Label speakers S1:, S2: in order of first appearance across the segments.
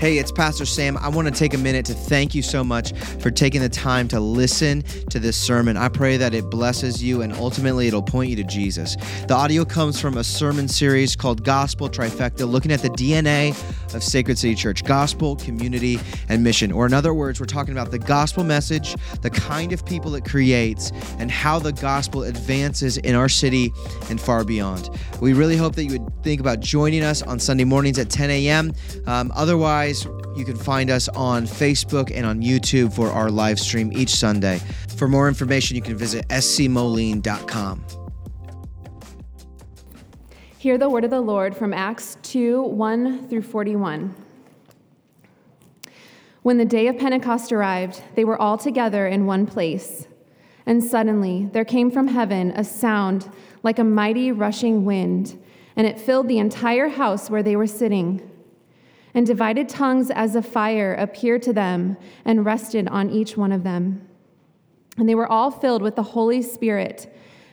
S1: Hey, it's Pastor Sam. I want to take a minute to thank you so much for taking the time to listen to this sermon. I pray that it blesses you and ultimately it'll point you to Jesus. The audio comes from a sermon series called Gospel Trifecta, looking at the DNA of Sacred City Church gospel, community, and mission. Or, in other words, we're talking about the gospel message, the kind of people it creates, and how the gospel advances in our city and far beyond. We really hope that you would think about joining us on Sunday mornings at 10 a.m. Um, otherwise, you can find us on Facebook and on YouTube for our live stream each Sunday. For more information, you can visit scmoline.com.
S2: Hear the word of the Lord from Acts 2 1 through 41. When the day of Pentecost arrived, they were all together in one place. And suddenly there came from heaven a sound like a mighty rushing wind, and it filled the entire house where they were sitting. And divided tongues as of fire appeared to them and rested on each one of them. And they were all filled with the Holy Spirit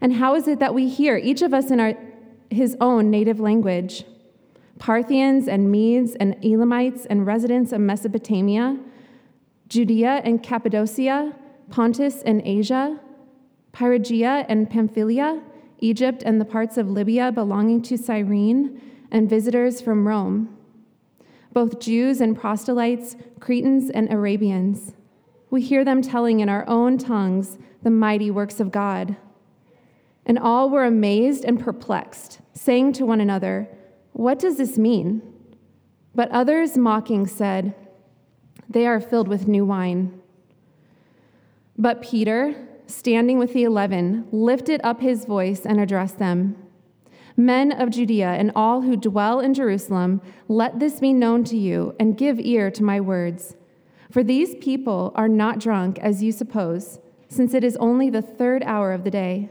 S2: And how is it that we hear, each of us in our, his own native language? Parthians and Medes and Elamites and residents of Mesopotamia, Judea and Cappadocia, Pontus and Asia, Phrygia and Pamphylia, Egypt and the parts of Libya belonging to Cyrene, and visitors from Rome both Jews and proselytes, Cretans and Arabians. We hear them telling in our own tongues the mighty works of God. And all were amazed and perplexed, saying to one another, What does this mean? But others, mocking, said, They are filled with new wine. But Peter, standing with the eleven, lifted up his voice and addressed them. Men of Judea and all who dwell in Jerusalem, let this be known to you, and give ear to my words. For these people are not drunk, as you suppose, since it is only the third hour of the day.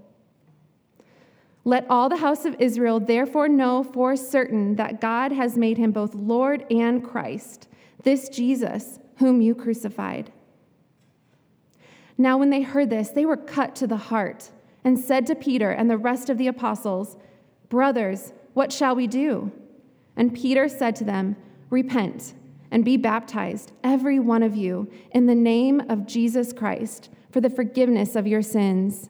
S2: Let all the house of Israel therefore know for certain that God has made him both Lord and Christ, this Jesus, whom you crucified. Now, when they heard this, they were cut to the heart and said to Peter and the rest of the apostles, Brothers, what shall we do? And Peter said to them, Repent and be baptized, every one of you, in the name of Jesus Christ, for the forgiveness of your sins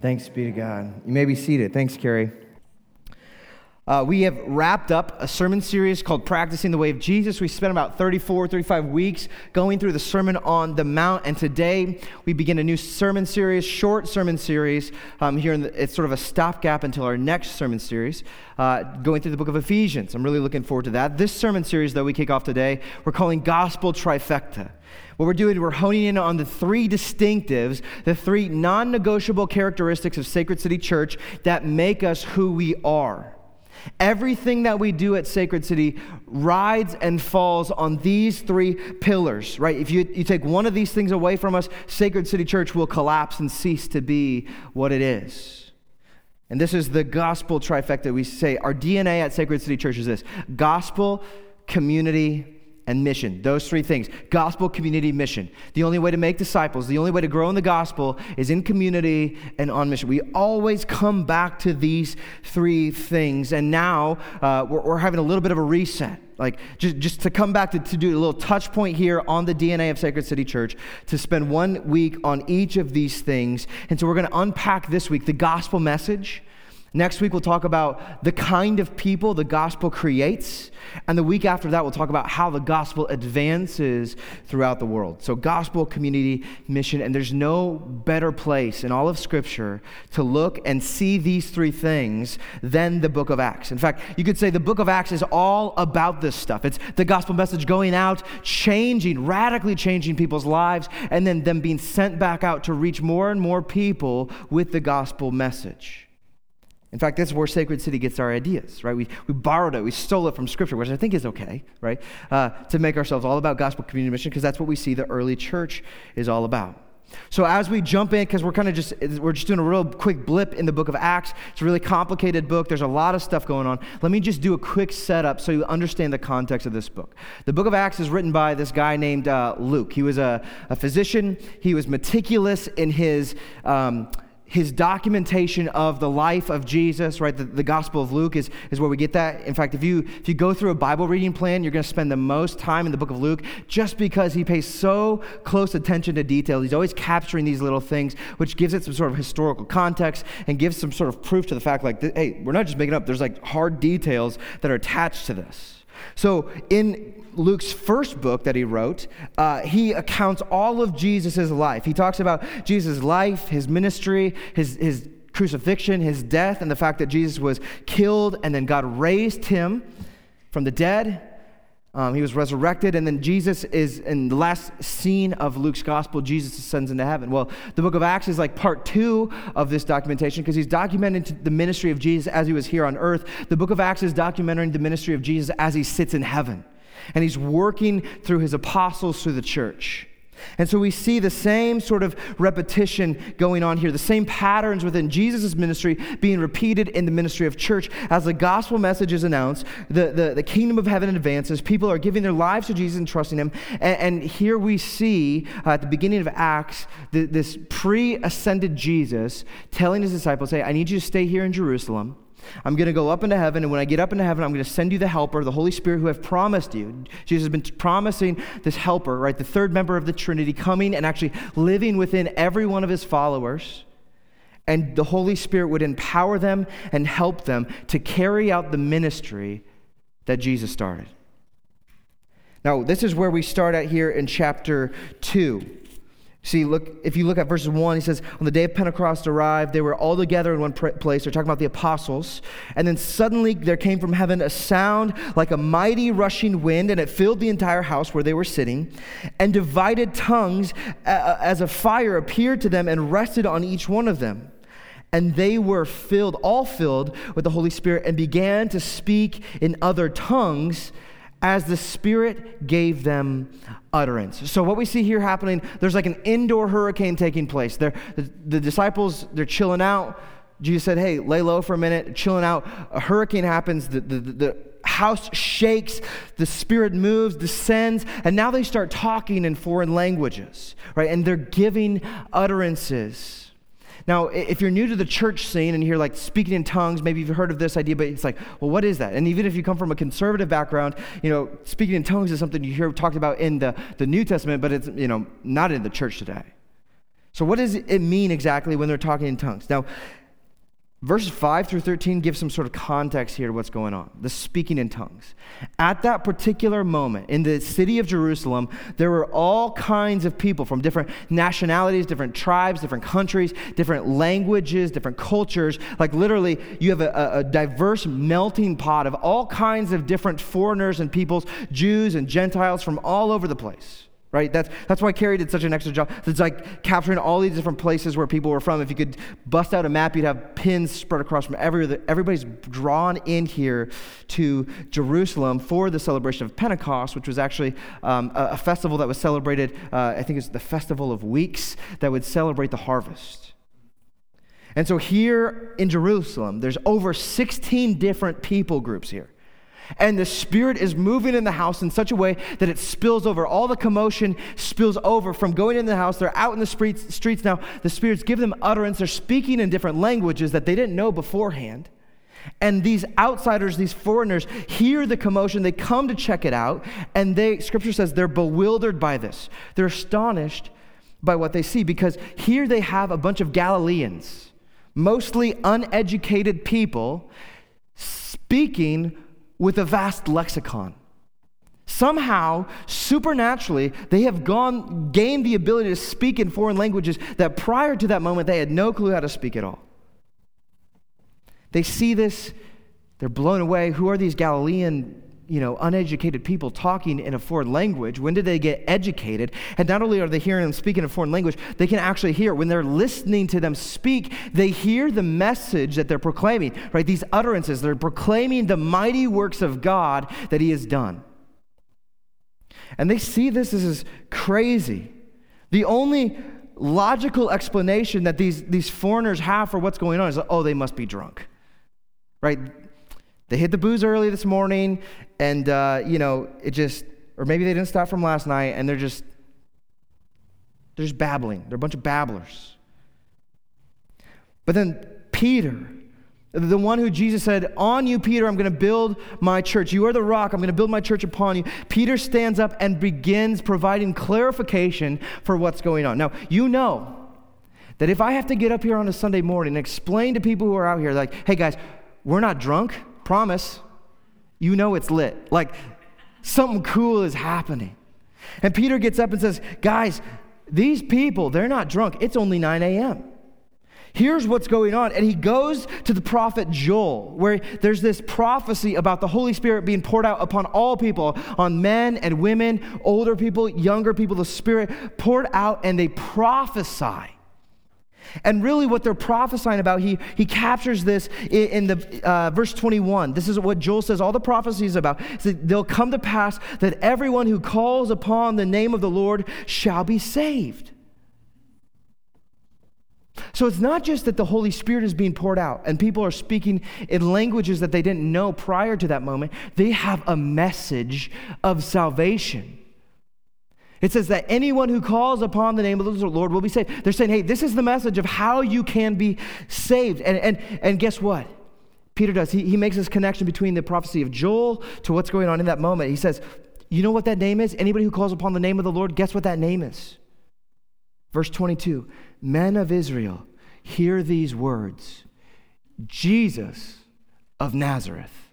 S3: Thanks be to God. You may be seated. Thanks, Carrie. Uh, we have wrapped up a sermon series called Practicing the Way of Jesus. We spent about 34, 35 weeks going through the Sermon on the Mount, and today we begin a new sermon series, short sermon series. Um, here, the, it's sort of a stopgap until our next sermon series, uh, going through the book of Ephesians. I'm really looking forward to that. This sermon series, though, we kick off today, we're calling Gospel Trifecta. What we're doing, we're honing in on the three distinctives, the three non negotiable characteristics of Sacred City Church that make us who we are. Everything that we do at Sacred City rides and falls on these three pillars, right? If you, you take one of these things away from us, Sacred City Church will collapse and cease to be what it is. And this is the gospel trifecta. We say our DNA at Sacred City Church is this gospel, community, and mission. Those three things gospel, community, mission. The only way to make disciples, the only way to grow in the gospel is in community and on mission. We always come back to these three things. And now uh, we're, we're, having a little bit of a reset. Like, just, just to come back to, to do a little touch point here on the DNA of Sacred City Church, to spend one week on each of these things. And so we're going to unpack this week the gospel message Next week, we'll talk about the kind of people the gospel creates. And the week after that, we'll talk about how the gospel advances throughout the world. So, gospel, community, mission. And there's no better place in all of Scripture to look and see these three things than the book of Acts. In fact, you could say the book of Acts is all about this stuff. It's the gospel message going out, changing, radically changing people's lives, and then them being sent back out to reach more and more people with the gospel message. In fact, that's where Sacred City gets our ideas, right? We, we borrowed it, we stole it from Scripture, which I think is okay, right? Uh, to make ourselves all about gospel community mission, because that's what we see the early church is all about. So as we jump in, because we're kind of just we're just doing a real quick blip in the book of Acts. It's a really complicated book. There's a lot of stuff going on. Let me just do a quick setup so you understand the context of this book. The book of Acts is written by this guy named uh, Luke. He was a, a physician. He was meticulous in his. Um, his documentation of the life of Jesus, right? The, the, Gospel of Luke is, is where we get that. In fact, if you, if you go through a Bible reading plan, you're going to spend the most time in the book of Luke just because he pays so close attention to detail. He's always capturing these little things, which gives it some sort of historical context and gives some sort of proof to the fact, like, hey, we're not just making up, there's like hard details that are attached to this. So in Luke's first book that he wrote, uh, he accounts all of Jesus' life. He talks about Jesus' life, his ministry, his, his crucifixion, his death, and the fact that Jesus was killed and then God raised him from the dead. Um, he was resurrected, and then Jesus is in the last scene of Luke's gospel. Jesus ascends into heaven. Well, the book of Acts is like part two of this documentation because he's documenting the ministry of Jesus as he was here on earth. The book of Acts is documenting the ministry of Jesus as he sits in heaven, and he's working through his apostles through the church. And so we see the same sort of repetition going on here, the same patterns within Jesus' ministry being repeated in the ministry of church. As the gospel message is announced, the, the, the kingdom of heaven advances, people are giving their lives to Jesus and trusting him. And, and here we see uh, at the beginning of Acts the, this pre ascended Jesus telling his disciples, Hey, I need you to stay here in Jerusalem. I'm going to go up into heaven, and when I get up into heaven, I'm going to send you the helper, the Holy Spirit, who I've promised you. Jesus has been promising this helper, right? The third member of the Trinity coming and actually living within every one of his followers. And the Holy Spirit would empower them and help them to carry out the ministry that Jesus started. Now, this is where we start at here in chapter 2. See, look, if you look at verses 1, he says, On the day of Pentecost arrived, they were all together in one place. They're talking about the apostles. And then suddenly there came from heaven a sound like a mighty rushing wind, and it filled the entire house where they were sitting. And divided tongues as a fire appeared to them and rested on each one of them. And they were filled, all filled with the Holy Spirit, and began to speak in other tongues as the Spirit gave them utterance. So, what we see here happening, there's like an indoor hurricane taking place. They're, the, the disciples, they're chilling out. Jesus said, Hey, lay low for a minute, chilling out. A hurricane happens, the, the, the house shakes, the Spirit moves, descends, and now they start talking in foreign languages, right? And they're giving utterances. Now, if you're new to the church scene and you're like speaking in tongues, maybe you've heard of this idea, but it's like, well, what is that? And even if you come from a conservative background, you know, speaking in tongues is something you hear talked about in the, the New Testament, but it's, you know, not in the church today. So, what does it mean exactly when they're talking in tongues? Now, Verses 5 through 13 give some sort of context here to what's going on the speaking in tongues. At that particular moment, in the city of Jerusalem, there were all kinds of people from different nationalities, different tribes, different countries, different languages, different cultures. Like literally, you have a, a diverse melting pot of all kinds of different foreigners and peoples, Jews and Gentiles from all over the place right? That's, that's why Carrie did such an extra job. It's like capturing all these different places where people were from. If you could bust out a map, you'd have pins spread across from everywhere. Everybody's drawn in here to Jerusalem for the celebration of Pentecost, which was actually um, a, a, festival that was celebrated, uh, I think it's the Festival of Weeks, that would celebrate the harvest. And so here in Jerusalem, there's over 16 different people groups here. And the Spirit is moving in the house in such a way that it spills over. All the commotion spills over from going in the house. They're out in the streets, now. The Spirit's give them utterance. They're speaking in different languages that they didn't know beforehand. And these outsiders, these foreigners, hear the commotion. They come to check it out. And they, scripture says, they're bewildered by this. They're astonished by what they see because here they have a bunch of Galileans, mostly uneducated people, speaking with a vast lexicon. Somehow, supernaturally, they have gone, gained the ability to speak in foreign languages that prior to that moment they had no clue how to speak at all. They see this, they're blown away. Who are these Galilean you know, uneducated people talking in a foreign language. When did they get educated? And not only are they hearing them speak in a foreign language, they can actually hear. When they're listening to them speak, they hear the message that they're proclaiming, right? These utterances, they're proclaiming the mighty works of God that He has done. And they see this as crazy. The only logical explanation that these, these foreigners have for what's going on is, oh, they must be drunk, right? They hit the booze early this morning, and, uh, you know, it just, or maybe they didn't stop from last night, and they're just, they're just babbling. They're a bunch of babblers. But then Peter, the one who Jesus said, On you, Peter, I'm going to build my church. You are the rock. I'm going to build my church upon you. Peter stands up and begins providing clarification for what's going on. Now, you know that if I have to get up here on a Sunday morning and explain to people who are out here, like, hey guys, we're not drunk, Promise. You know it's lit. Like something cool is happening. And Peter gets up and says, Guys, these people, they're not drunk. It's only 9 a.m. Here's what's going on. And he goes to the prophet Joel, where there's this prophecy about the Holy Spirit being poured out upon all people, on men and women, older people, younger people, the Spirit poured out, and they prophesy. And really, what they're prophesying about, he, he captures this in, in the uh, verse 21. This is what Joel says all the prophecies about. They'll come to pass that everyone who calls upon the name of the Lord shall be saved. So it's not just that the Holy Spirit is being poured out and people are speaking in languages that they didn't know prior to that moment, they have a message of salvation. It says that anyone who calls upon the name of the Lord will be saved. They're saying, hey, this is the message of how you can be saved. And, and, and guess what? Peter does. He, he makes this connection between the prophecy of Joel to what's going on in that moment. He says, You know what that name is? Anybody who calls upon the name of the Lord, guess what that name is? Verse 22 Men of Israel, hear these words Jesus of Nazareth.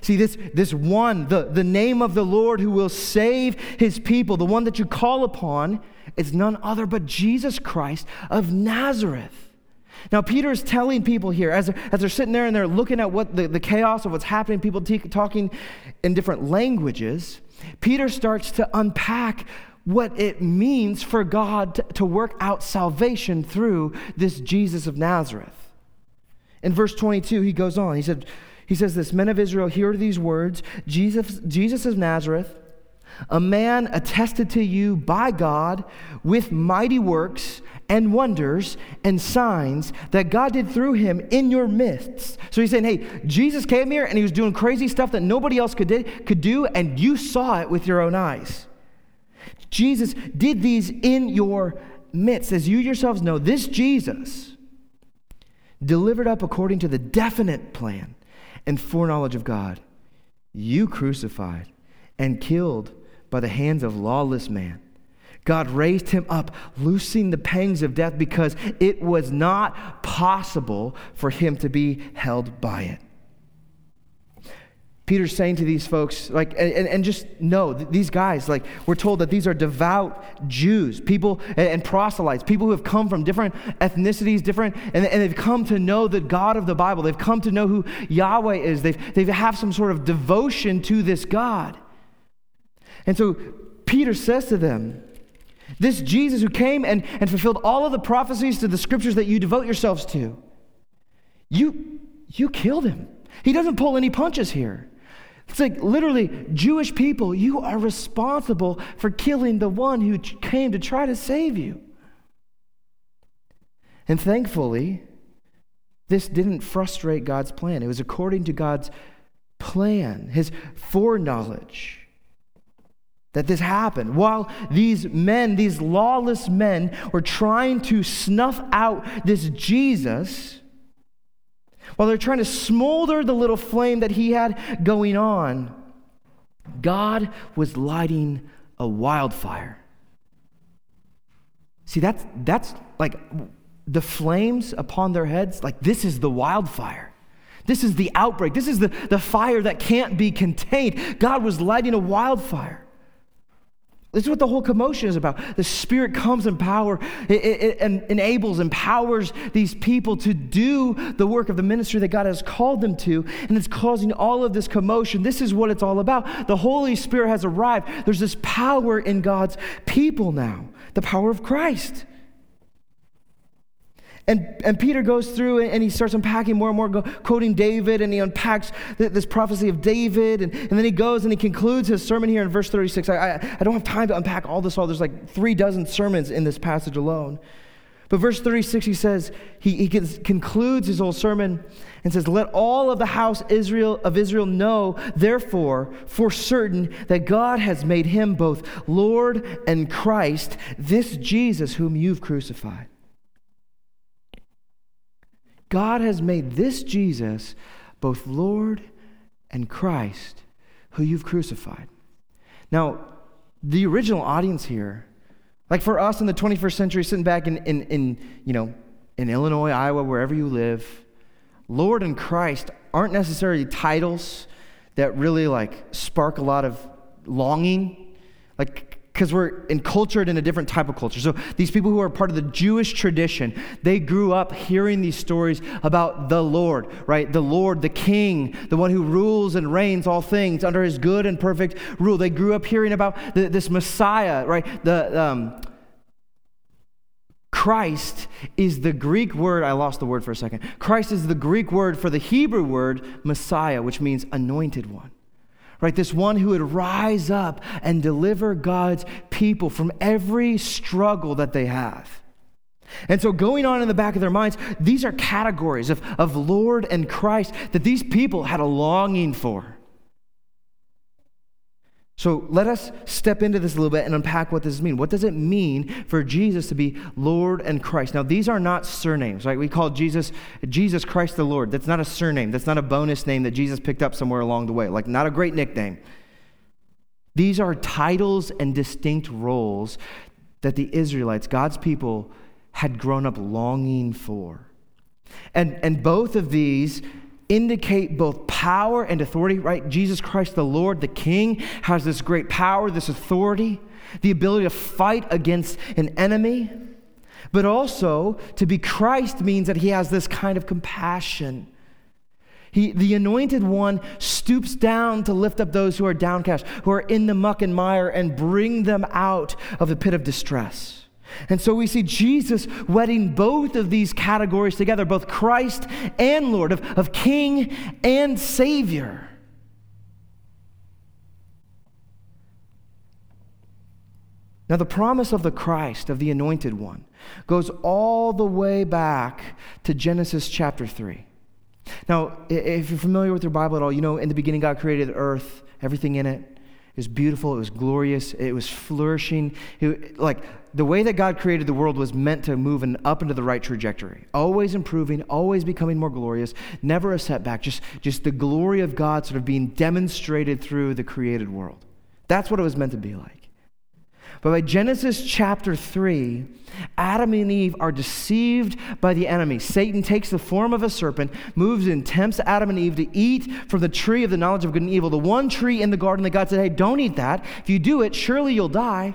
S3: See, this, this one, the, the name of the Lord who will save his people, the one that you call upon, is none other but Jesus Christ of Nazareth. Now, Peter is telling people here, as they're, as they're sitting there and they're looking at what the, the chaos of what's happening, people t- talking in different languages, Peter starts to unpack what it means for God to work out salvation through this Jesus of Nazareth. In verse 22, he goes on. He said, he says this, men of Israel, hear these words. Jesus, Jesus of Nazareth, a man attested to you by God with mighty works and wonders and signs that God did through him in your midst. So he's saying, hey, Jesus came here and he was doing crazy stuff that nobody else could, did, could do, and you saw it with your own eyes. Jesus did these in your midst. As you yourselves know, this Jesus, delivered up according to the definite plan and foreknowledge of God, you crucified and killed by the hands of lawless man. God raised him up, loosing the pangs of death because it was not possible for him to be held by it. Peter's saying to these folks, like, and, and just know these guys, like, we're told that these are devout Jews, people and, proselytes, people who have come from different ethnicities, different, and, and they've come to know the God of the Bible. They've come to know who Yahweh is. They've, they have some sort of devotion to this God. And so Peter says to them, This Jesus who came and, and fulfilled all of the prophecies to the scriptures that you devote yourselves to, you, you killed him. He doesn't pull any punches here. It's like literally, Jewish people, you are responsible for killing the one who came to try to save you. And thankfully, this didn't frustrate God's plan. It was according to God's plan, his foreknowledge that this happened. While these men, these lawless men, were trying to snuff out this Jesus, while they're trying to smolder the little flame that he had going on, God was lighting a wildfire. See, that's, that's like the flames upon their heads, like this is the wildfire. This is the outbreak. This is the, the fire that can't be contained. God was lighting a wildfire. This is what the whole commotion is about. The Spirit comes in power, it, enables, empowers these people to do the work of the ministry that God has called them to, and it's causing all of this commotion. This is what it's all about. The Holy Spirit has arrived. There's this power in God's people now, the power of Christ. And, and Peter goes through and he starts unpacking more and more, quoting David, and he unpacks this prophecy of David. And, and then he goes and he concludes his sermon here in verse 36. I, I, I don't have time to unpack all this all. There's like three dozen sermons in this passage alone. But verse 36, he says, he, he concludes his whole sermon and says, Let all of the house Israel of Israel know, therefore, for certain, that God has made him both Lord and Christ, this Jesus whom you've crucified. God has made this Jesus both Lord and Christ, who you've crucified. Now, the original audience here, like for us in the 21st century, sitting back in, in, in you know, in Illinois, Iowa, wherever you live, Lord and Christ aren't necessarily titles that really like spark a lot of longing. Like because we're encultured in a different type of culture. So these people who are part of the Jewish tradition, they grew up hearing these stories about the Lord, right? The Lord, the King, the one who rules and reigns all things under his good and perfect rule. They grew up hearing about the, this Messiah, right? The um, Christ is the Greek word, I lost the word for a second. Christ is the Greek word for the Hebrew word Messiah, which means anointed one right? This one who would rise up and deliver God's people from every struggle that they have. And so, going on in the back of their minds, these are categories of, of Lord and Christ that these people had a longing for. So let us step into this a little bit and unpack what this means. What does it mean for Jesus to be Lord and Christ? Now, these are not surnames, right? We call Jesus Jesus Christ the Lord. That's not a surname. That's not a bonus name that Jesus picked up somewhere along the way. Like not a great nickname. These are titles and distinct roles that the Israelites, God's people, had grown up longing for. And, and both of these indicate both power and authority, right? Jesus Christ, the Lord, the King, has this great power, this authority, the ability to fight against an enemy. But also, to be Christ means that he has this kind of compassion. He, the anointed one stoops down to lift up those who are downcast, who are in the muck and mire, and bring them out of the pit of distress. And so we see Jesus wedding both of these categories together, both Christ and Lord, of, of King and Savior. Now, the promise of the Christ, of the anointed one, goes all the way back to Genesis chapter 3. Now, if you're familiar with your Bible at all, you know in the beginning God created the earth, everything in it. It was beautiful, it was glorious, it was flourishing. It, like the way that God created the world was meant to move in, up into the right trajectory. Always improving, always becoming more glorious, never a setback, just, just the glory of God sort of being demonstrated through the created world. That's what it was meant to be like. But by Genesis chapter 3, Adam and Eve are deceived by the enemy. Satan takes the form of a serpent, moves and tempts Adam and Eve to eat from the tree of the knowledge of good and evil, the one tree in the garden that God said, hey, don't eat that. If you do it, surely you'll die.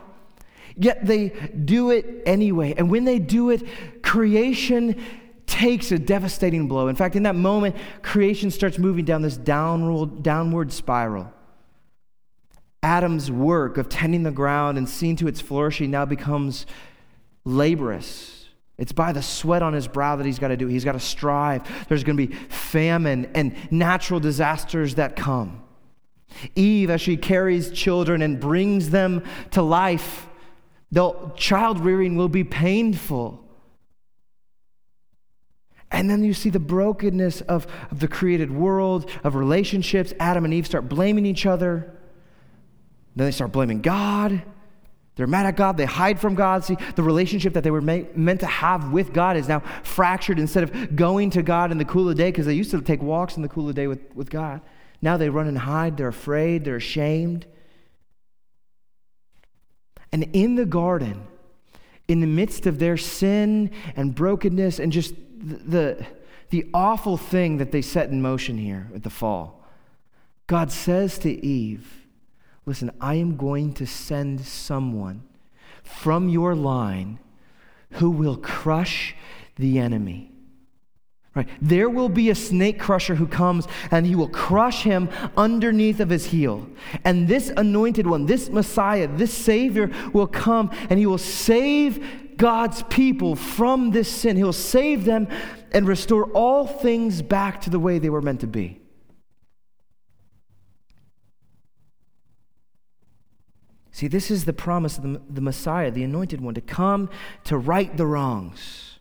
S3: Yet they do it anyway. And when they do it, creation takes a devastating blow. In fact, in that moment, creation starts moving down this downward, downward spiral. Adam's work of tending the ground and seeing to its flourishing now becomes laborious. It's by the sweat on his brow that he's got to do. He's got to strive. There's going to be famine and natural disasters that come. Eve, as she carries children and brings them to life, the child rearing will be painful. And then you see the brokenness of, of the created world, of relationships. Adam and Eve start blaming each other. Then they start blaming God. They're mad at God. They hide from God. See, the relationship that they were meant to have with God is now fractured. Instead of going to God in the cool of the day, because they used to take walks in the cool of the day with, with God, now they run and hide. They're afraid. They're ashamed. And in the garden, in the midst of their sin and brokenness and just the, the awful thing that they set in motion here at the fall, God says to Eve, Listen, I am going to send someone from your line who will crush the enemy. Right? There will be a snake crusher who comes and he will crush him underneath of his heel. And this anointed one, this Messiah, this Savior will come and he will save God's people from this sin. He'll save them and restore all things back to the way they were meant to be. See, this is the promise of the, the Messiah, the anointed one, to come to right the wrongs.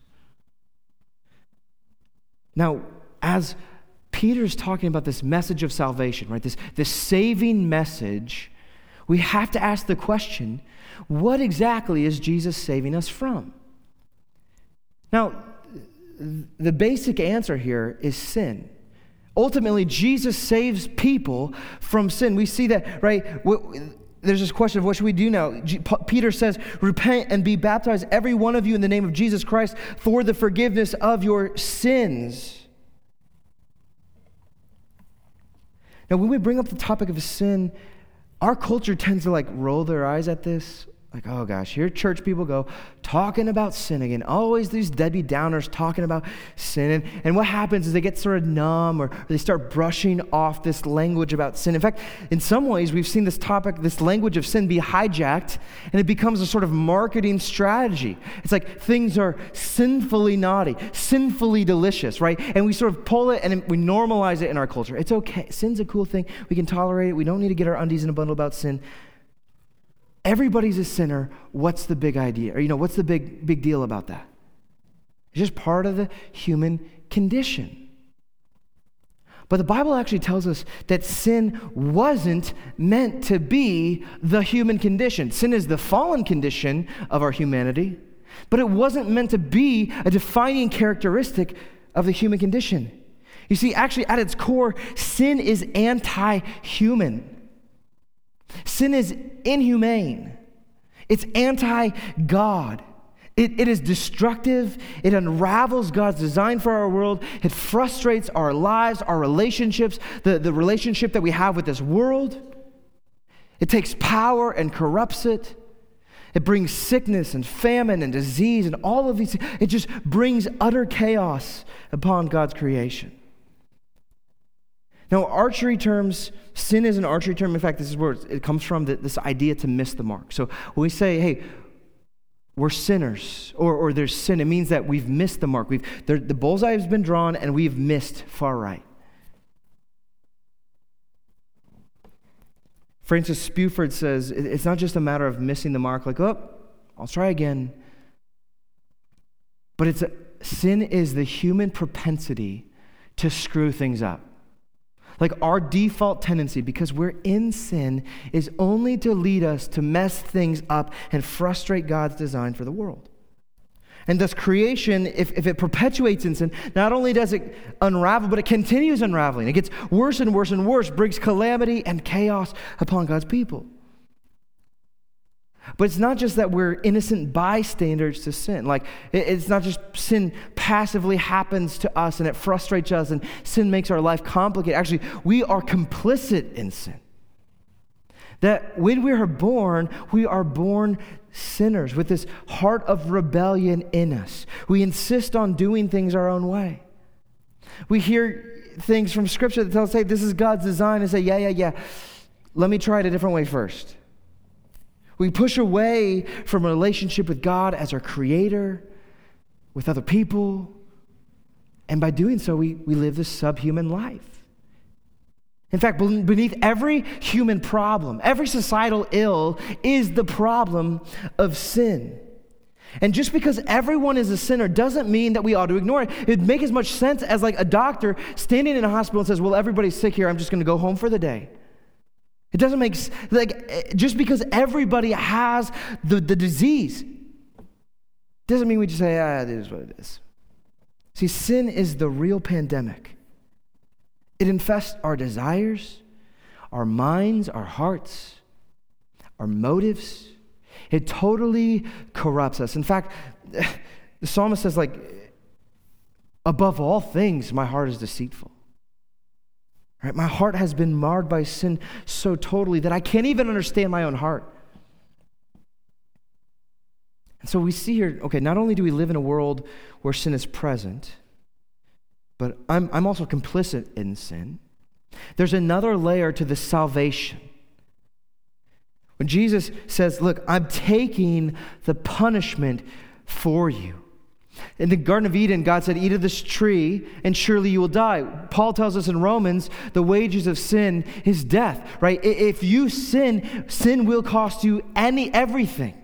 S3: Now, as Peter's talking about this message of salvation, right? This, this saving message, we have to ask the question what exactly is Jesus saving us from? Now, the basic answer here is sin. Ultimately, Jesus saves people from sin. We see that, right? There's this question of what should we do now? Peter says, Repent and be baptized, every one of you, in the name of Jesus Christ for the forgiveness of your sins. Now, when we bring up the topic of sin, our culture tends to like roll their eyes at this. Like, oh gosh, here church people go talking about sin again. Always these Debbie Downers talking about sin. And, and what happens is they get sort of numb or, or they start brushing off this language about sin. In fact, in some ways, we've seen this topic, this language of sin, be hijacked and it becomes a sort of marketing strategy. It's like things are sinfully naughty, sinfully delicious, right? And we sort of pull it and we normalize it in our culture. It's okay. Sin's a cool thing. We can tolerate it. We don't need to get our undies in a bundle about sin everybody's a sinner. What's the big idea? Or, you know, what's the big, big deal about that? It's just part of the human condition. But the Bible actually tells us that sin wasn't meant to be the human condition. Sin is the fallen condition of our humanity, but it wasn't meant to be a defining characteristic of the human condition. You see, actually, at its core, sin is anti human. Sin is inhumane, it's anti God. It, it is destructive. It unravels God's design for our world. It frustrates our lives, our relationships, the, the relationship that we have with this world. It takes power and corrupts it. It brings sickness and famine and disease and all of these. It just brings utter chaos upon God's creation. Now, archery terms, sin is an archery term. In fact, this is where it comes from this idea to miss the mark. So when we say, hey, we're sinners or, or there's sin, it means that we've missed the mark. We've, the bullseye has been drawn and we've missed far right. Francis Spufford says it's not just a matter of missing the mark, like, oh, I'll try again. But it's a, sin is the human propensity to screw things up. Like our default tendency, because we're in sin, is only to lead us to mess things up and frustrate God's design for the world. And thus, creation, if, if it perpetuates in sin, not only does it unravel, but it continues unraveling. It gets worse and worse and worse, brings calamity and chaos upon God's people. But it's not just that we're innocent bystanders to sin. Like, it's not just sin passively happens to us and it frustrates us and sin makes our life complicated. Actually, we are complicit in sin. That when we are born, we are born sinners with this heart of rebellion in us. We insist on doing things our own way. We hear things from Scripture that tell us, hey, this is God's design, and say, yeah, yeah, yeah. Let me try it a different way first. We push away from a relationship with God as our creator, with other people, and by doing so, we, we live this subhuman life. In fact, beneath every human problem, every societal ill is the problem of sin. And just because everyone is a sinner doesn't mean that we ought to ignore it. It'd make as much sense as like a doctor standing in a hospital and says, Well, everybody's sick here, I'm just gonna go home for the day. It doesn't make like eh, just because everybody has the, the disease doesn't mean we just say, ah, it is what it is. See, sin is the real pandemic. It infests our desires, our minds, our hearts, our motives. It totally corrupts us. In fact, the psalmist says, like, above all things, my heart is deceitful. Right? My heart has been marred by sin so totally that I can't even understand my own heart. And so we see here okay, not only do we live in a world where sin is present, but I'm, I'm also complicit in sin. There's another layer to the salvation. When Jesus says, Look, I'm taking the punishment for you. In the Garden of Eden, God said, Eat of this tree, and surely you will die. Paul tells us in Romans, the wages of sin is death, right? If you sin, sin will cost you any everything.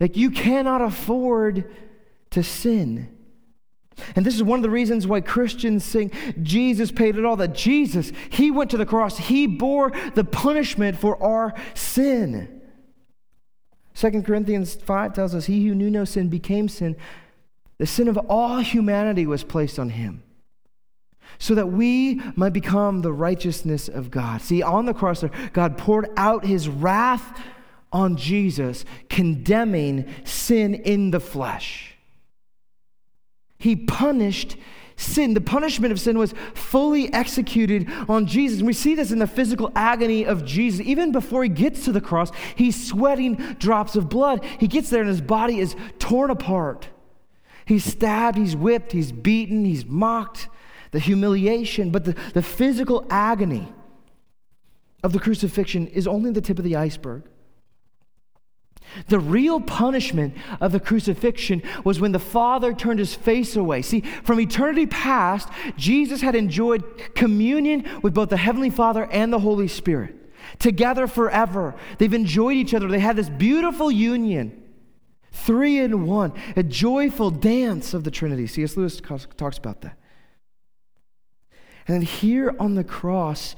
S3: Like you cannot afford to sin. And this is one of the reasons why Christians sing, Jesus paid it all. That Jesus, He went to the cross, He bore the punishment for our sin. 2 Corinthians 5 tells us, He who knew no sin became sin the sin of all humanity was placed on him so that we might become the righteousness of God. See, on the cross, God poured out his wrath on Jesus, condemning sin in the flesh. He punished sin. The punishment of sin was fully executed on Jesus. And we see this in the physical agony of Jesus. Even before he gets to the cross, he's sweating drops of blood. He gets there and his body is torn apart. He's stabbed, he's whipped, he's beaten, he's mocked, the humiliation, but the, the physical agony of the crucifixion is only the tip of the iceberg. The real punishment of the crucifixion was when the Father turned his face away. See, from eternity past, Jesus had enjoyed communion with both the Heavenly Father and the Holy Spirit together forever. They've enjoyed each other, they had this beautiful union. Three in one, a joyful dance of the Trinity. C.S. Lewis talks about that. And then here on the cross,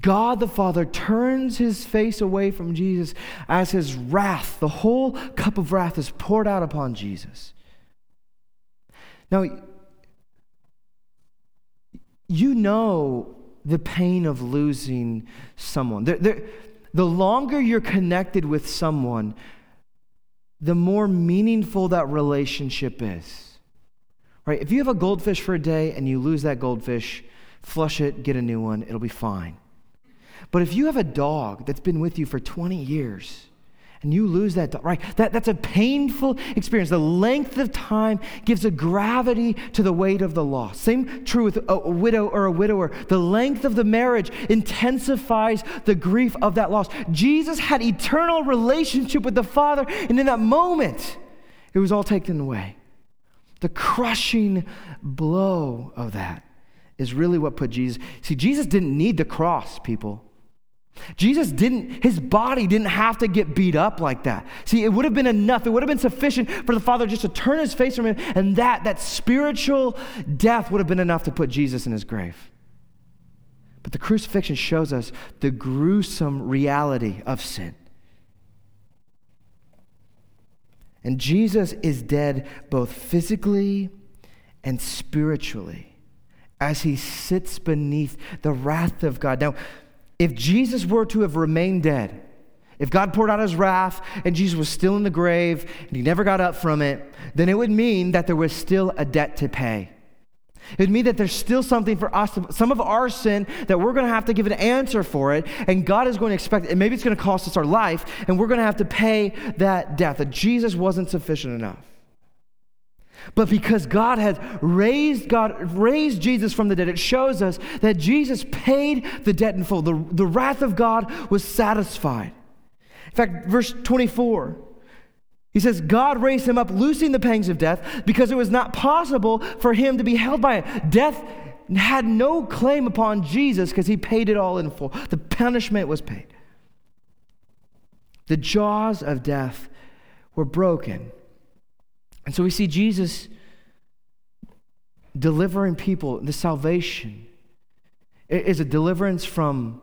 S3: God the Father turns his face away from Jesus as his wrath, the whole cup of wrath, is poured out upon Jesus. Now, you know the pain of losing someone. The longer you're connected with someone, the more meaningful that relationship is. Right? If you have a goldfish for a day and you lose that goldfish, flush it, get a new one, it'll be fine. But if you have a dog that's been with you for 20 years, and you lose that right? That, that's a painful experience. The length of time gives a gravity to the weight of the loss. Same true with a, a widow or a widower. The length of the marriage intensifies the grief of that loss. Jesus had eternal relationship with the Father, and in that moment, it was all taken away. The crushing blow of that is really what put Jesus. See, Jesus didn't need the cross, people. Jesus didn't, his body didn't have to get beat up like that. See, it would have been enough, it would have been sufficient for the Father just to turn his face from him, and that, that spiritual death would have been enough to put Jesus in his grave. But the crucifixion shows us the gruesome reality of sin. And Jesus is dead both physically and spiritually as he sits beneath the wrath of God. Now, if Jesus were to have remained dead, if God poured out his wrath and Jesus was still in the grave and he never got up from it, then it would mean that there was still a debt to pay. It would mean that there's still something for us, some of our sin that we're going to have to give an answer for it, and God is going to expect, and maybe it's going to cost us our life, and we're going to have to pay that debt. That Jesus wasn't sufficient enough. But because God has raised God raised Jesus from the dead, it shows us that Jesus paid the debt in full. The, the wrath of God was satisfied. In fact, verse 24, he says, God raised him up, loosing the pangs of death, because it was not possible for him to be held by it. Death had no claim upon Jesus because he paid it all in full. The punishment was paid. The jaws of death were broken and so we see Jesus delivering people. The salvation is a deliverance from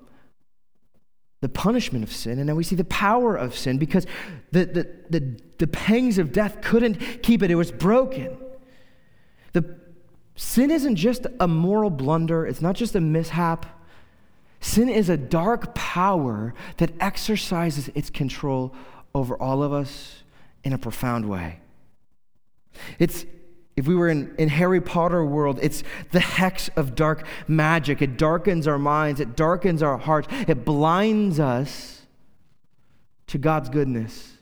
S3: the punishment of sin. And then we see the power of sin because the, the, the, the pangs of death couldn't keep it, it was broken. The sin isn't just a moral blunder, it's not just a mishap. Sin is a dark power that exercises its control over all of us in a profound way. It's, if we were in, in Harry Potter world, it's the hex of dark magic. It darkens our minds, it darkens our hearts, it blinds us to God's goodness.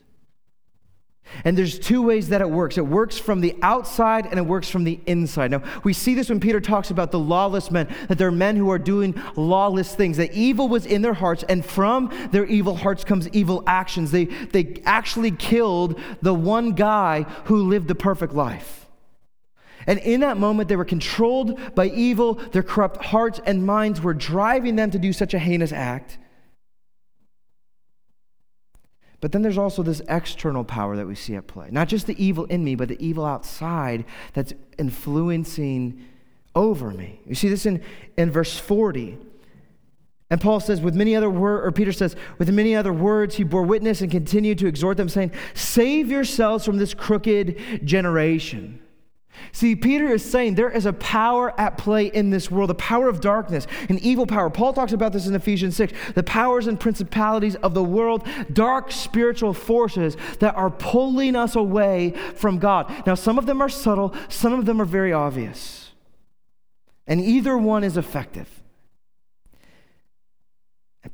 S3: And there's two ways that it works. It works from the outside and it works from the inside. Now, we see this when Peter talks about the lawless men, that there are men who are doing lawless things, that evil was in their hearts, and from their evil hearts comes evil actions. They, they actually killed the one guy who lived the perfect life. And in that moment, they were controlled by evil. Their corrupt hearts and minds were driving them to do such a heinous act. But then there's also this external power that we see at play. Not just the evil in me, but the evil outside that's influencing over me. You see this in, in verse 40. And Paul says, with many other words, or Peter says, with many other words, he bore witness and continued to exhort them, saying, Save yourselves from this crooked generation. See, Peter is saying there is a power at play in this world, a power of darkness, an evil power. Paul talks about this in Ephesians 6 the powers and principalities of the world, dark spiritual forces that are pulling us away from God. Now, some of them are subtle, some of them are very obvious. And either one is effective.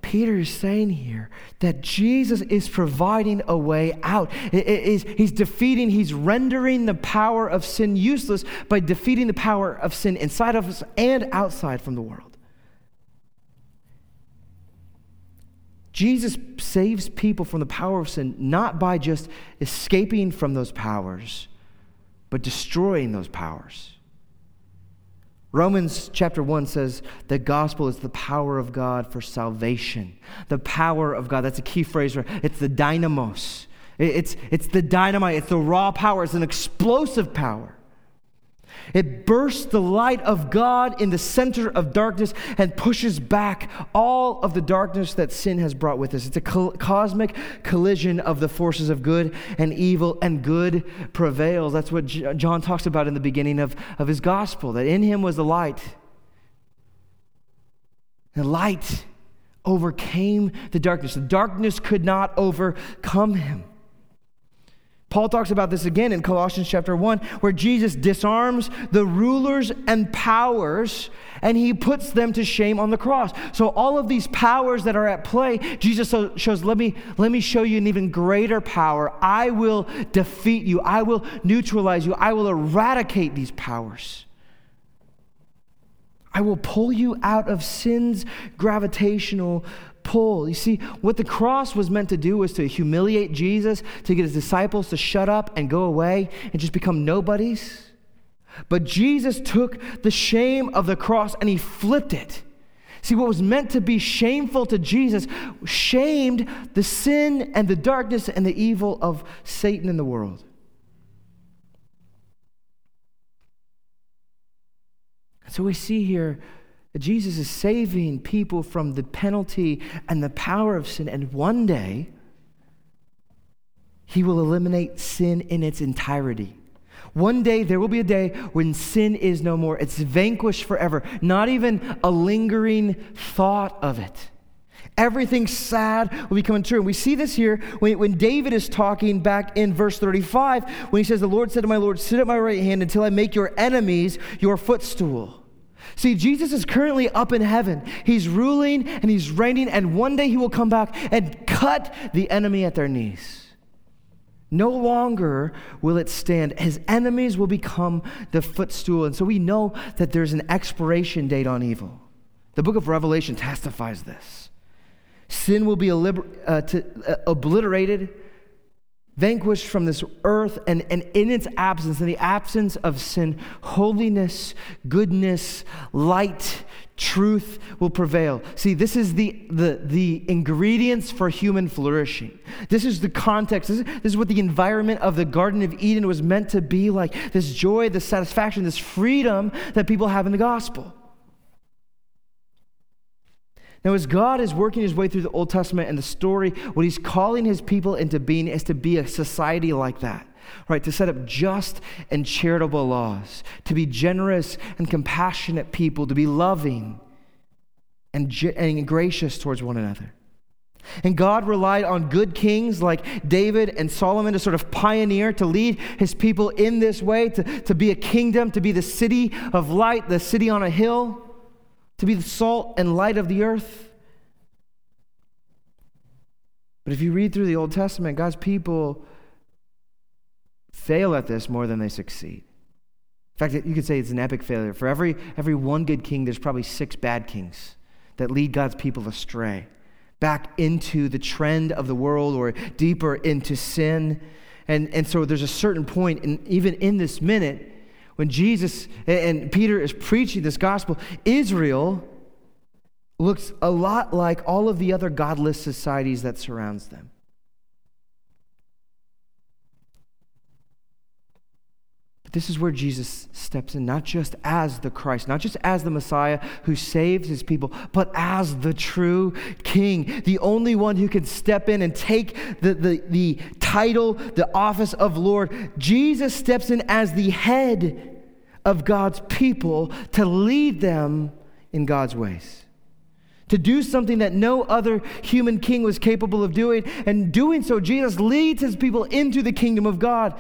S3: Peter is saying here that Jesus is providing a way out. he's defeating, he's rendering the power of sin useless by defeating the power of sin inside of us and outside from the world. Jesus saves people from the power of sin not by just escaping from those powers, but destroying those powers. Romans chapter 1 says the gospel is the power of God for salvation. The power of God. That's a key phrase. right? It's the dunamis. It's, it's the dynamite. It's the raw power. It's an explosive power. It bursts the light of God in the center of darkness and pushes back all of the darkness that sin has brought with us. It's a co- cosmic collision of the forces of good and evil, and good prevails. That's what J- John talks about in the beginning of, of his gospel that in him was the light. The light overcame the darkness. The darkness could not overcome him. Paul talks about this again in Colossians chapter 1, where Jesus disarms the rulers and powers and he puts them to shame on the cross. So, all of these powers that are at play, Jesus shows, let me, let me show you an even greater power. I will defeat you, I will neutralize you, I will eradicate these powers. I will pull you out of sin's gravitational pull. You see, what the cross was meant to do was to humiliate Jesus, to get his disciples to shut up and go away and just become nobodies. But Jesus took the shame of the cross and he flipped it. See, what was meant to be shameful to Jesus shamed the sin and the darkness and the evil of Satan in the world. So we see here Jesus is saving people from the penalty and the power of sin. And one day, he will eliminate sin in its entirety. One day, there will be a day when sin is no more. It's vanquished forever, not even a lingering thought of it. Everything sad will become true. And we see this here when, when David is talking back in verse 35 when he says, The Lord said to my Lord, Sit at my right hand until I make your enemies your footstool. See, Jesus is currently up in heaven. He's ruling and he's reigning, and one day he will come back and cut the enemy at their knees. No longer will it stand. His enemies will become the footstool. And so we know that there's an expiration date on evil. The book of Revelation testifies this. Sin will be uh, uh, obliterated vanquished from this earth, and, and in its absence, in the absence of sin, holiness, goodness, light, truth will prevail. See, this is the, the, the ingredients for human flourishing. This is the context. This is, this is what the environment of the Garden of Eden was meant to be like this joy, this satisfaction, this freedom that people have in the gospel. Now, as God is working his way through the Old Testament and the story, what he's calling his people into being is to be a society like that, right? To set up just and charitable laws, to be generous and compassionate people, to be loving and, and gracious towards one another. And God relied on good kings like David and Solomon to sort of pioneer, to lead his people in this way, to, to be a kingdom, to be the city of light, the city on a hill to be the salt and light of the earth. But if you read through the Old Testament, God's people fail at this more than they succeed. In fact, you could say it's an epic failure. For every, every one good king, there's probably six bad kings that lead God's people astray, back into the trend of the world or deeper into sin. And, and so there's a certain point, and even in this minute, when Jesus and Peter is preaching this gospel, Israel looks a lot like all of the other godless societies that surrounds them. But this is where Jesus steps in, not just as the Christ, not just as the Messiah who saves his people, but as the true King, the only one who can step in and take the, the, the title, the office of Lord. Jesus steps in as the head of God's people to lead them in God's ways to do something that no other human king was capable of doing. And doing so, Jesus leads his people into the kingdom of God.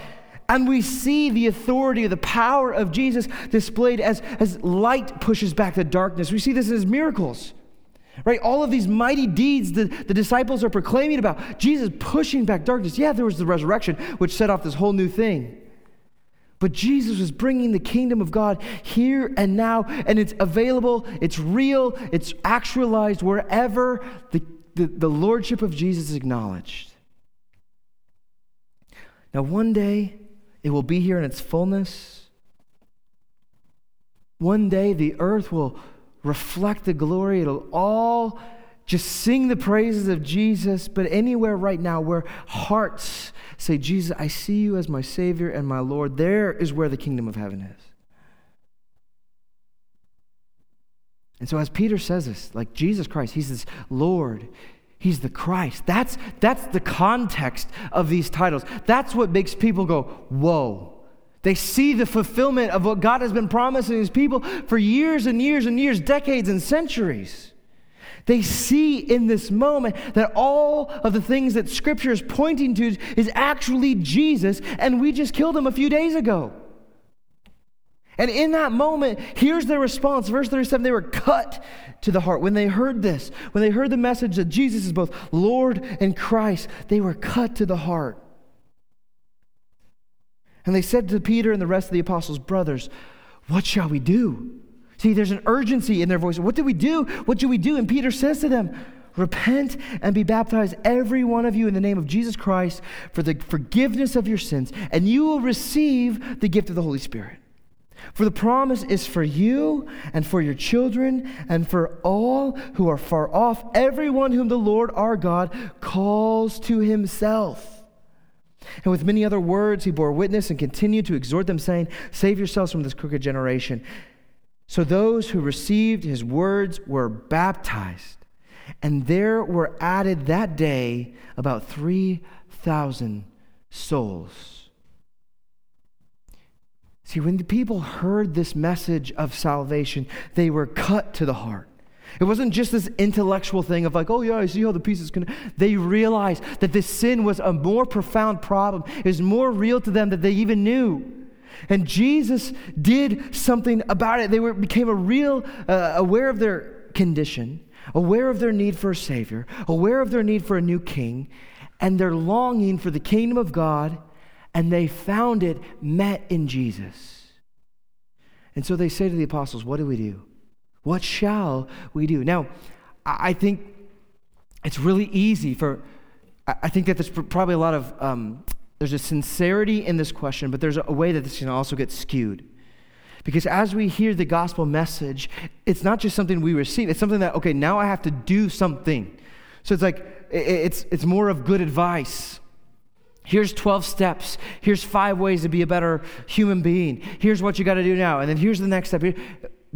S3: And we see the authority, the power of Jesus displayed as, as light pushes back the darkness. We see this in his miracles, right? All of these mighty deeds the, the disciples are proclaiming about. Jesus pushing back darkness. Yeah, there was the resurrection, which set off this whole new thing. But Jesus was bringing the kingdom of God here and now, and it's available, it's real, it's actualized wherever the, the, the lordship of Jesus is acknowledged. Now, one day, it will be here in its fullness. One day, the earth will reflect the glory. It'll all just sing the praises of Jesus. But anywhere right now where hearts say, Jesus, I see you as my Savior and my Lord, there is where the kingdom of heaven is. And so, as Peter says this, like Jesus Christ, he's this Lord. He's the Christ. That's, that's the context of these titles. That's what makes people go, whoa. They see the fulfillment of what God has been promising his people for years and years and years, decades and centuries. They see in this moment that all of the things that Scripture is pointing to is actually Jesus, and we just killed him a few days ago. And in that moment, here's their response. Verse 37 they were cut to the heart. When they heard this, when they heard the message that Jesus is both Lord and Christ, they were cut to the heart. And they said to Peter and the rest of the apostles, Brothers, what shall we do? See, there's an urgency in their voice. What do we do? What do we do? And Peter says to them, Repent and be baptized, every one of you, in the name of Jesus Christ for the forgiveness of your sins, and you will receive the gift of the Holy Spirit. For the promise is for you and for your children and for all who are far off, everyone whom the Lord our God calls to himself. And with many other words, he bore witness and continued to exhort them, saying, Save yourselves from this crooked generation. So those who received his words were baptized, and there were added that day about 3,000 souls. See, when the people heard this message of salvation, they were cut to the heart. It wasn't just this intellectual thing of like, oh yeah, I see how the pieces can. They realized that this sin was a more profound problem. Was more real to them than they even knew. And Jesus did something about it. They were, became a real uh, aware of their condition, aware of their need for a Savior, aware of their need for a new King, and their longing for the kingdom of God and they found it met in Jesus. And so they say to the apostles, What do we do? What shall we do? Now, I think it's really easy for, I think that there's probably a lot of, um, there's a sincerity in this question, but there's a way that this can also get skewed. Because as we hear the gospel message, it's not just something we receive, it's something that, okay, now I have to do something. So it's like, it's, it's more of good advice. Here's 12 steps. Here's five ways to be a better human being. Here's what you got to do now. And then here's the next step.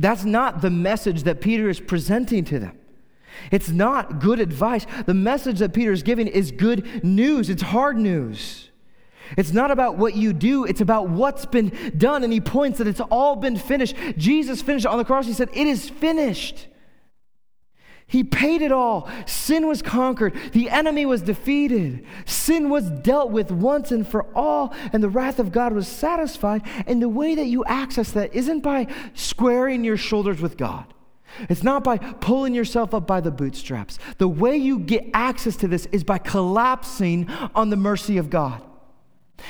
S3: That's not the message that Peter is presenting to them. It's not good advice. The message that Peter is giving is good news, it's hard news. It's not about what you do, it's about what's been done. And he points that it's all been finished. Jesus finished on the cross. He said, It is finished. He paid it all. Sin was conquered. The enemy was defeated. Sin was dealt with once and for all, and the wrath of God was satisfied. And the way that you access that isn't by squaring your shoulders with God. It's not by pulling yourself up by the bootstraps. The way you get access to this is by collapsing on the mercy of God.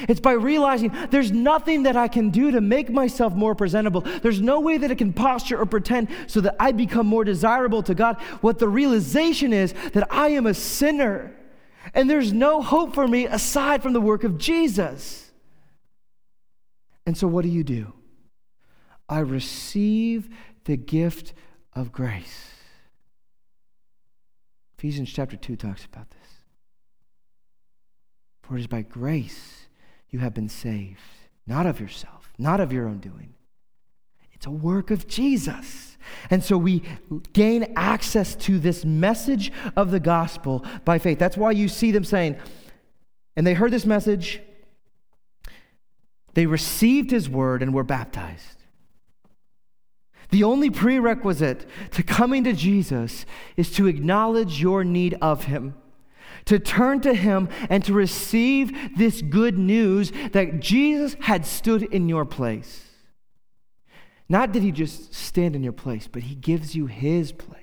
S3: It's by realizing there's nothing that I can do to make myself more presentable. There's no way that I can posture or pretend so that I become more desirable to God. What the realization is that I am a sinner and there's no hope for me aside from the work of Jesus. And so, what do you do? I receive the gift of grace. Ephesians chapter 2 talks about this. For it is by grace you have been saved, not of yourself, not of your own doing. It's a work of Jesus. And so we gain access to this message of the gospel by faith. That's why you see them saying, and they heard this message, they received his word and were baptized. The only prerequisite to coming to Jesus is to acknowledge your need of him to turn to Him and to receive this good news that Jesus had stood in your place. Not did He just stand in your place, but He gives you His place.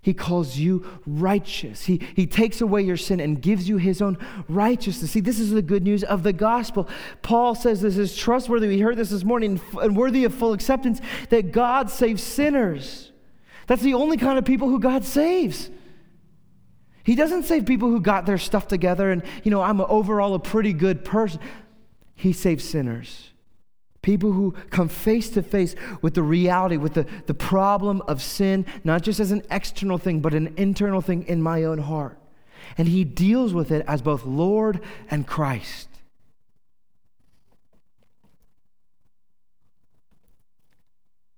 S3: He calls you righteous. He, he takes away your sin and gives you his own righteousness. See, this is the good news of the gospel. Paul says this is trustworthy. We heard this this morning and worthy of full acceptance that God saves sinners. That's the only kind of people who God saves. He doesn't save people who got their stuff together and, you know, I'm overall a pretty good person. He saves sinners. People who come face to face with the reality, with the, the problem of sin, not just as an external thing, but an internal thing in my own heart. And he deals with it as both Lord and Christ.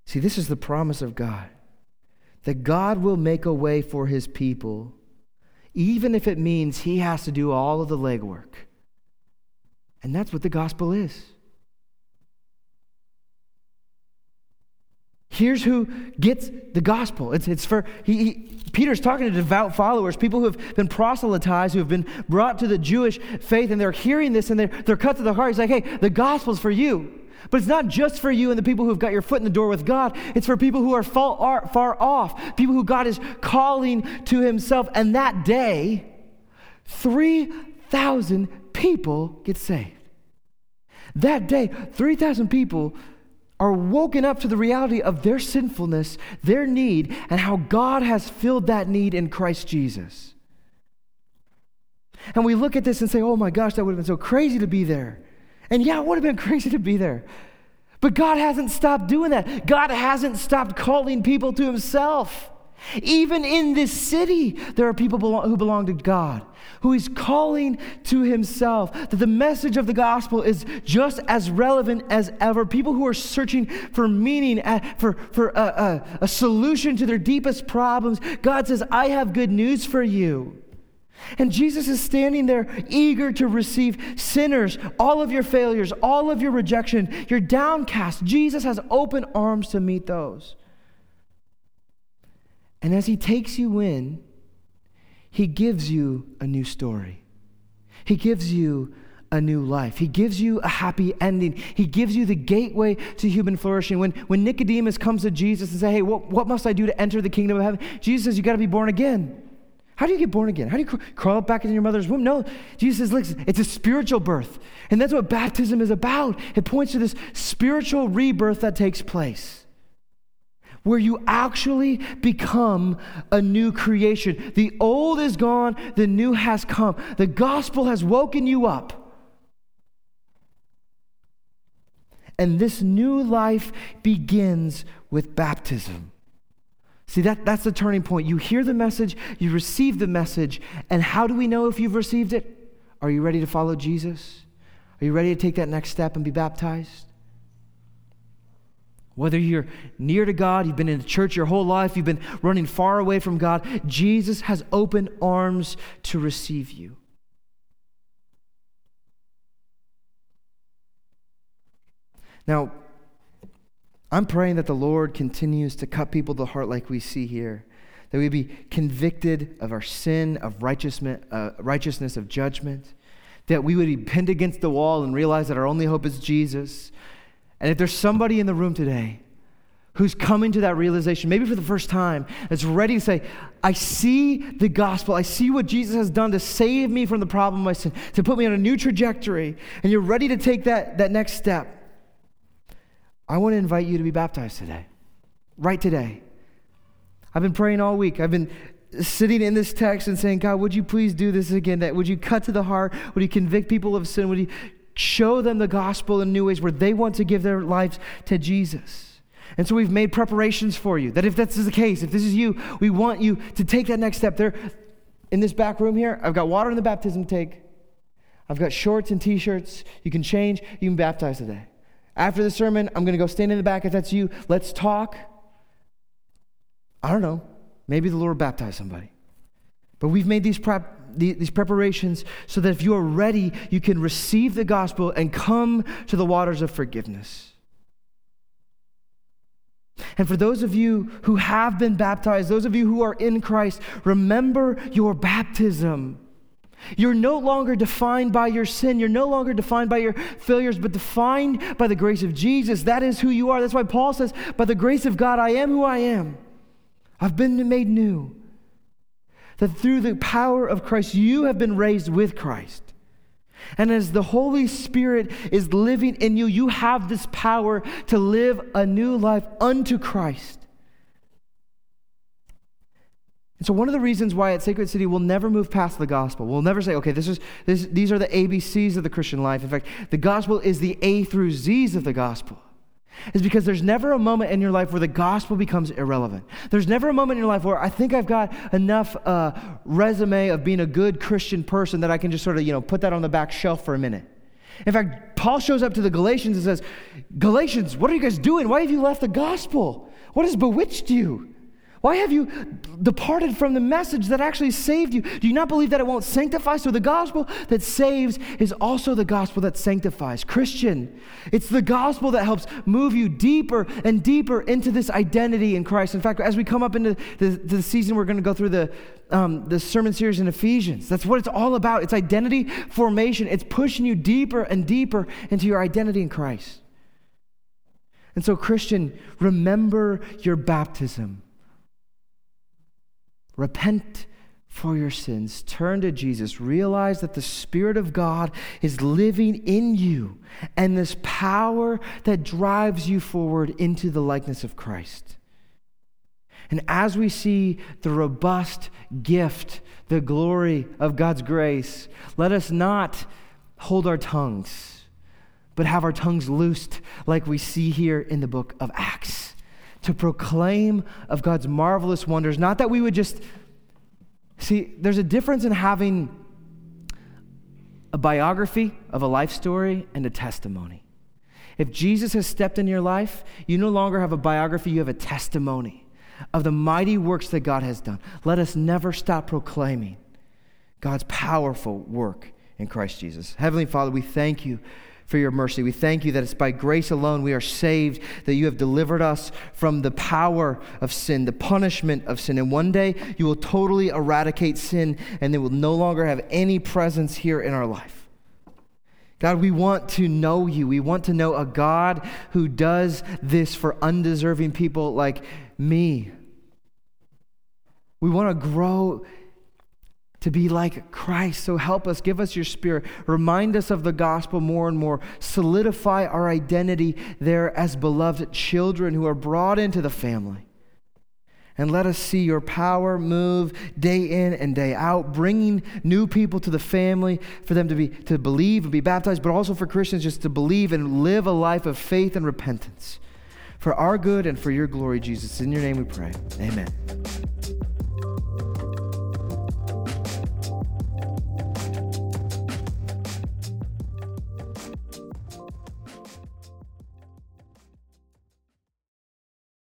S3: See, this is the promise of God that God will make a way for his people, even if it means he has to do all of the legwork. And that's what the gospel is. Here's who gets the gospel. It's, it's for, he, he, Peter's talking to devout followers, people who have been proselytized, who have been brought to the Jewish faith, and they're hearing this and they're, they're cut to the heart. He's like, hey, the gospel's for you. But it's not just for you and the people who've got your foot in the door with God. It's for people who are far, far off, people who God is calling to himself. And that day, 3,000 people get saved. That day, 3,000 people are woken up to the reality of their sinfulness, their need, and how God has filled that need in Christ Jesus. And we look at this and say, oh my gosh, that would have been so crazy to be there. And yeah, it would have been crazy to be there. But God hasn't stopped doing that. God hasn't stopped calling people to Himself. Even in this city, there are people who belong to God, who He's calling to Himself. That the message of the gospel is just as relevant as ever. People who are searching for meaning, for, for a, a, a solution to their deepest problems, God says, I have good news for you. And Jesus is standing there eager to receive sinners, all of your failures, all of your rejection, your downcast. Jesus has open arms to meet those. And as he takes you in, he gives you a new story. He gives you a new life. He gives you a happy ending. He gives you the gateway to human flourishing. When, when Nicodemus comes to Jesus and says, Hey, what, what must I do to enter the kingdom of heaven? Jesus says, You got to be born again. How do you get born again? How do you crawl back into your mother's womb? No, Jesus says, listen, it's a spiritual birth. And that's what baptism is about. It points to this spiritual rebirth that takes place where you actually become a new creation. The old is gone, the new has come. The gospel has woken you up. And this new life begins with baptism. See, that, that's the turning point. You hear the message, you receive the message, and how do we know if you've received it? Are you ready to follow Jesus? Are you ready to take that next step and be baptized? Whether you're near to God, you've been in the church your whole life, you've been running far away from God, Jesus has open arms to receive you. Now, I'm praying that the Lord continues to cut people to the heart like we see here, that we be convicted of our sin, of righteousness, uh, righteousness of judgment, that we would be pinned against the wall and realize that our only hope is Jesus, and if there's somebody in the room today who's coming to that realization, maybe for the first time, that's ready to say, I see the gospel. I see what Jesus has done to save me from the problem of my sin, to put me on a new trajectory, and you're ready to take that, that next step. I want to invite you to be baptized today, right today. I've been praying all week. I've been sitting in this text and saying, God, would you please do this again? That would you cut to the heart? Would you convict people of sin? Would you show them the gospel in new ways where they want to give their lives to Jesus. And so we've made preparations for you that if this is the case, if this is you, we want you to take that next step. There, in this back room here, I've got water in the baptism tank. I've got shorts and t shirts. You can change, you can baptize today. After the sermon, I'm going to go stand in the back if that's you. Let's talk. I don't know. Maybe the Lord baptize somebody. But we've made these prep these preparations so that if you are ready, you can receive the gospel and come to the waters of forgiveness. And for those of you who have been baptized, those of you who are in Christ, remember your baptism. You're no longer defined by your sin. You're no longer defined by your failures, but defined by the grace of Jesus. That is who you are. That's why Paul says, By the grace of God, I am who I am. I've been made new that through the power of Christ, you have been raised with Christ. And as the Holy Spirit is living in you, you have this power to live a new life unto Christ. And so, one of the reasons why at Sacred City we'll never move past the gospel, we'll never say, okay, this is, this, these are the ABCs of the Christian life. In fact, the gospel is the A through Z's of the gospel is because there's never a moment in your life where the gospel becomes irrelevant. There's never a moment in your life where I think I've got enough uh, resume of being a good Christian person that I can just sort of, you know, put that on the back shelf for a minute. In fact, Paul shows up to the Galatians and says, Galatians, what are you guys doing? Why have you left the gospel? What has bewitched you? Why have you departed from the message that actually saved you? Do you not believe that it won't sanctify? So, the gospel that saves is also the gospel that sanctifies. Christian, it's the gospel that helps move you deeper and deeper into this identity in Christ. In fact, as we come up into the, the season, we're going to go through the, um, the sermon series in Ephesians. That's what it's all about. It's identity formation, it's pushing you deeper and deeper into your identity in Christ. And so, Christian, remember your baptism. Repent for your sins. Turn to Jesus. Realize that the Spirit of God is living in you and this power that drives you forward into the likeness of Christ. And as we see the robust gift, the glory of God's grace, let us not hold our tongues, but have our tongues loosed like we see here in the book of Acts to proclaim of God's marvelous wonders. Not that we would just see, there's a difference in having a biography of a life story and a testimony. If Jesus has stepped in your life, you no longer have a biography, you have a testimony of the mighty works that God has done. Let us never stop proclaiming God's powerful work in Christ Jesus. Heavenly Father, we thank you for your mercy. We thank you that it's by grace alone we are saved, that you have delivered us from the power of sin, the punishment of sin. And one day you will totally eradicate sin and it will no longer have any presence here in our life. God, we want to know you. We want to know a God who does this for undeserving people like me. We want to grow to be like Christ. So help us, give us your spirit, remind us of the gospel more and more, solidify our identity there as beloved children who are brought into the family. And let us see your power move day in and day out, bringing new people to the family for them to, be, to believe and be baptized, but also for Christians just to believe and live a life of faith and repentance. For our good and for your glory, Jesus. In your name we pray. Amen.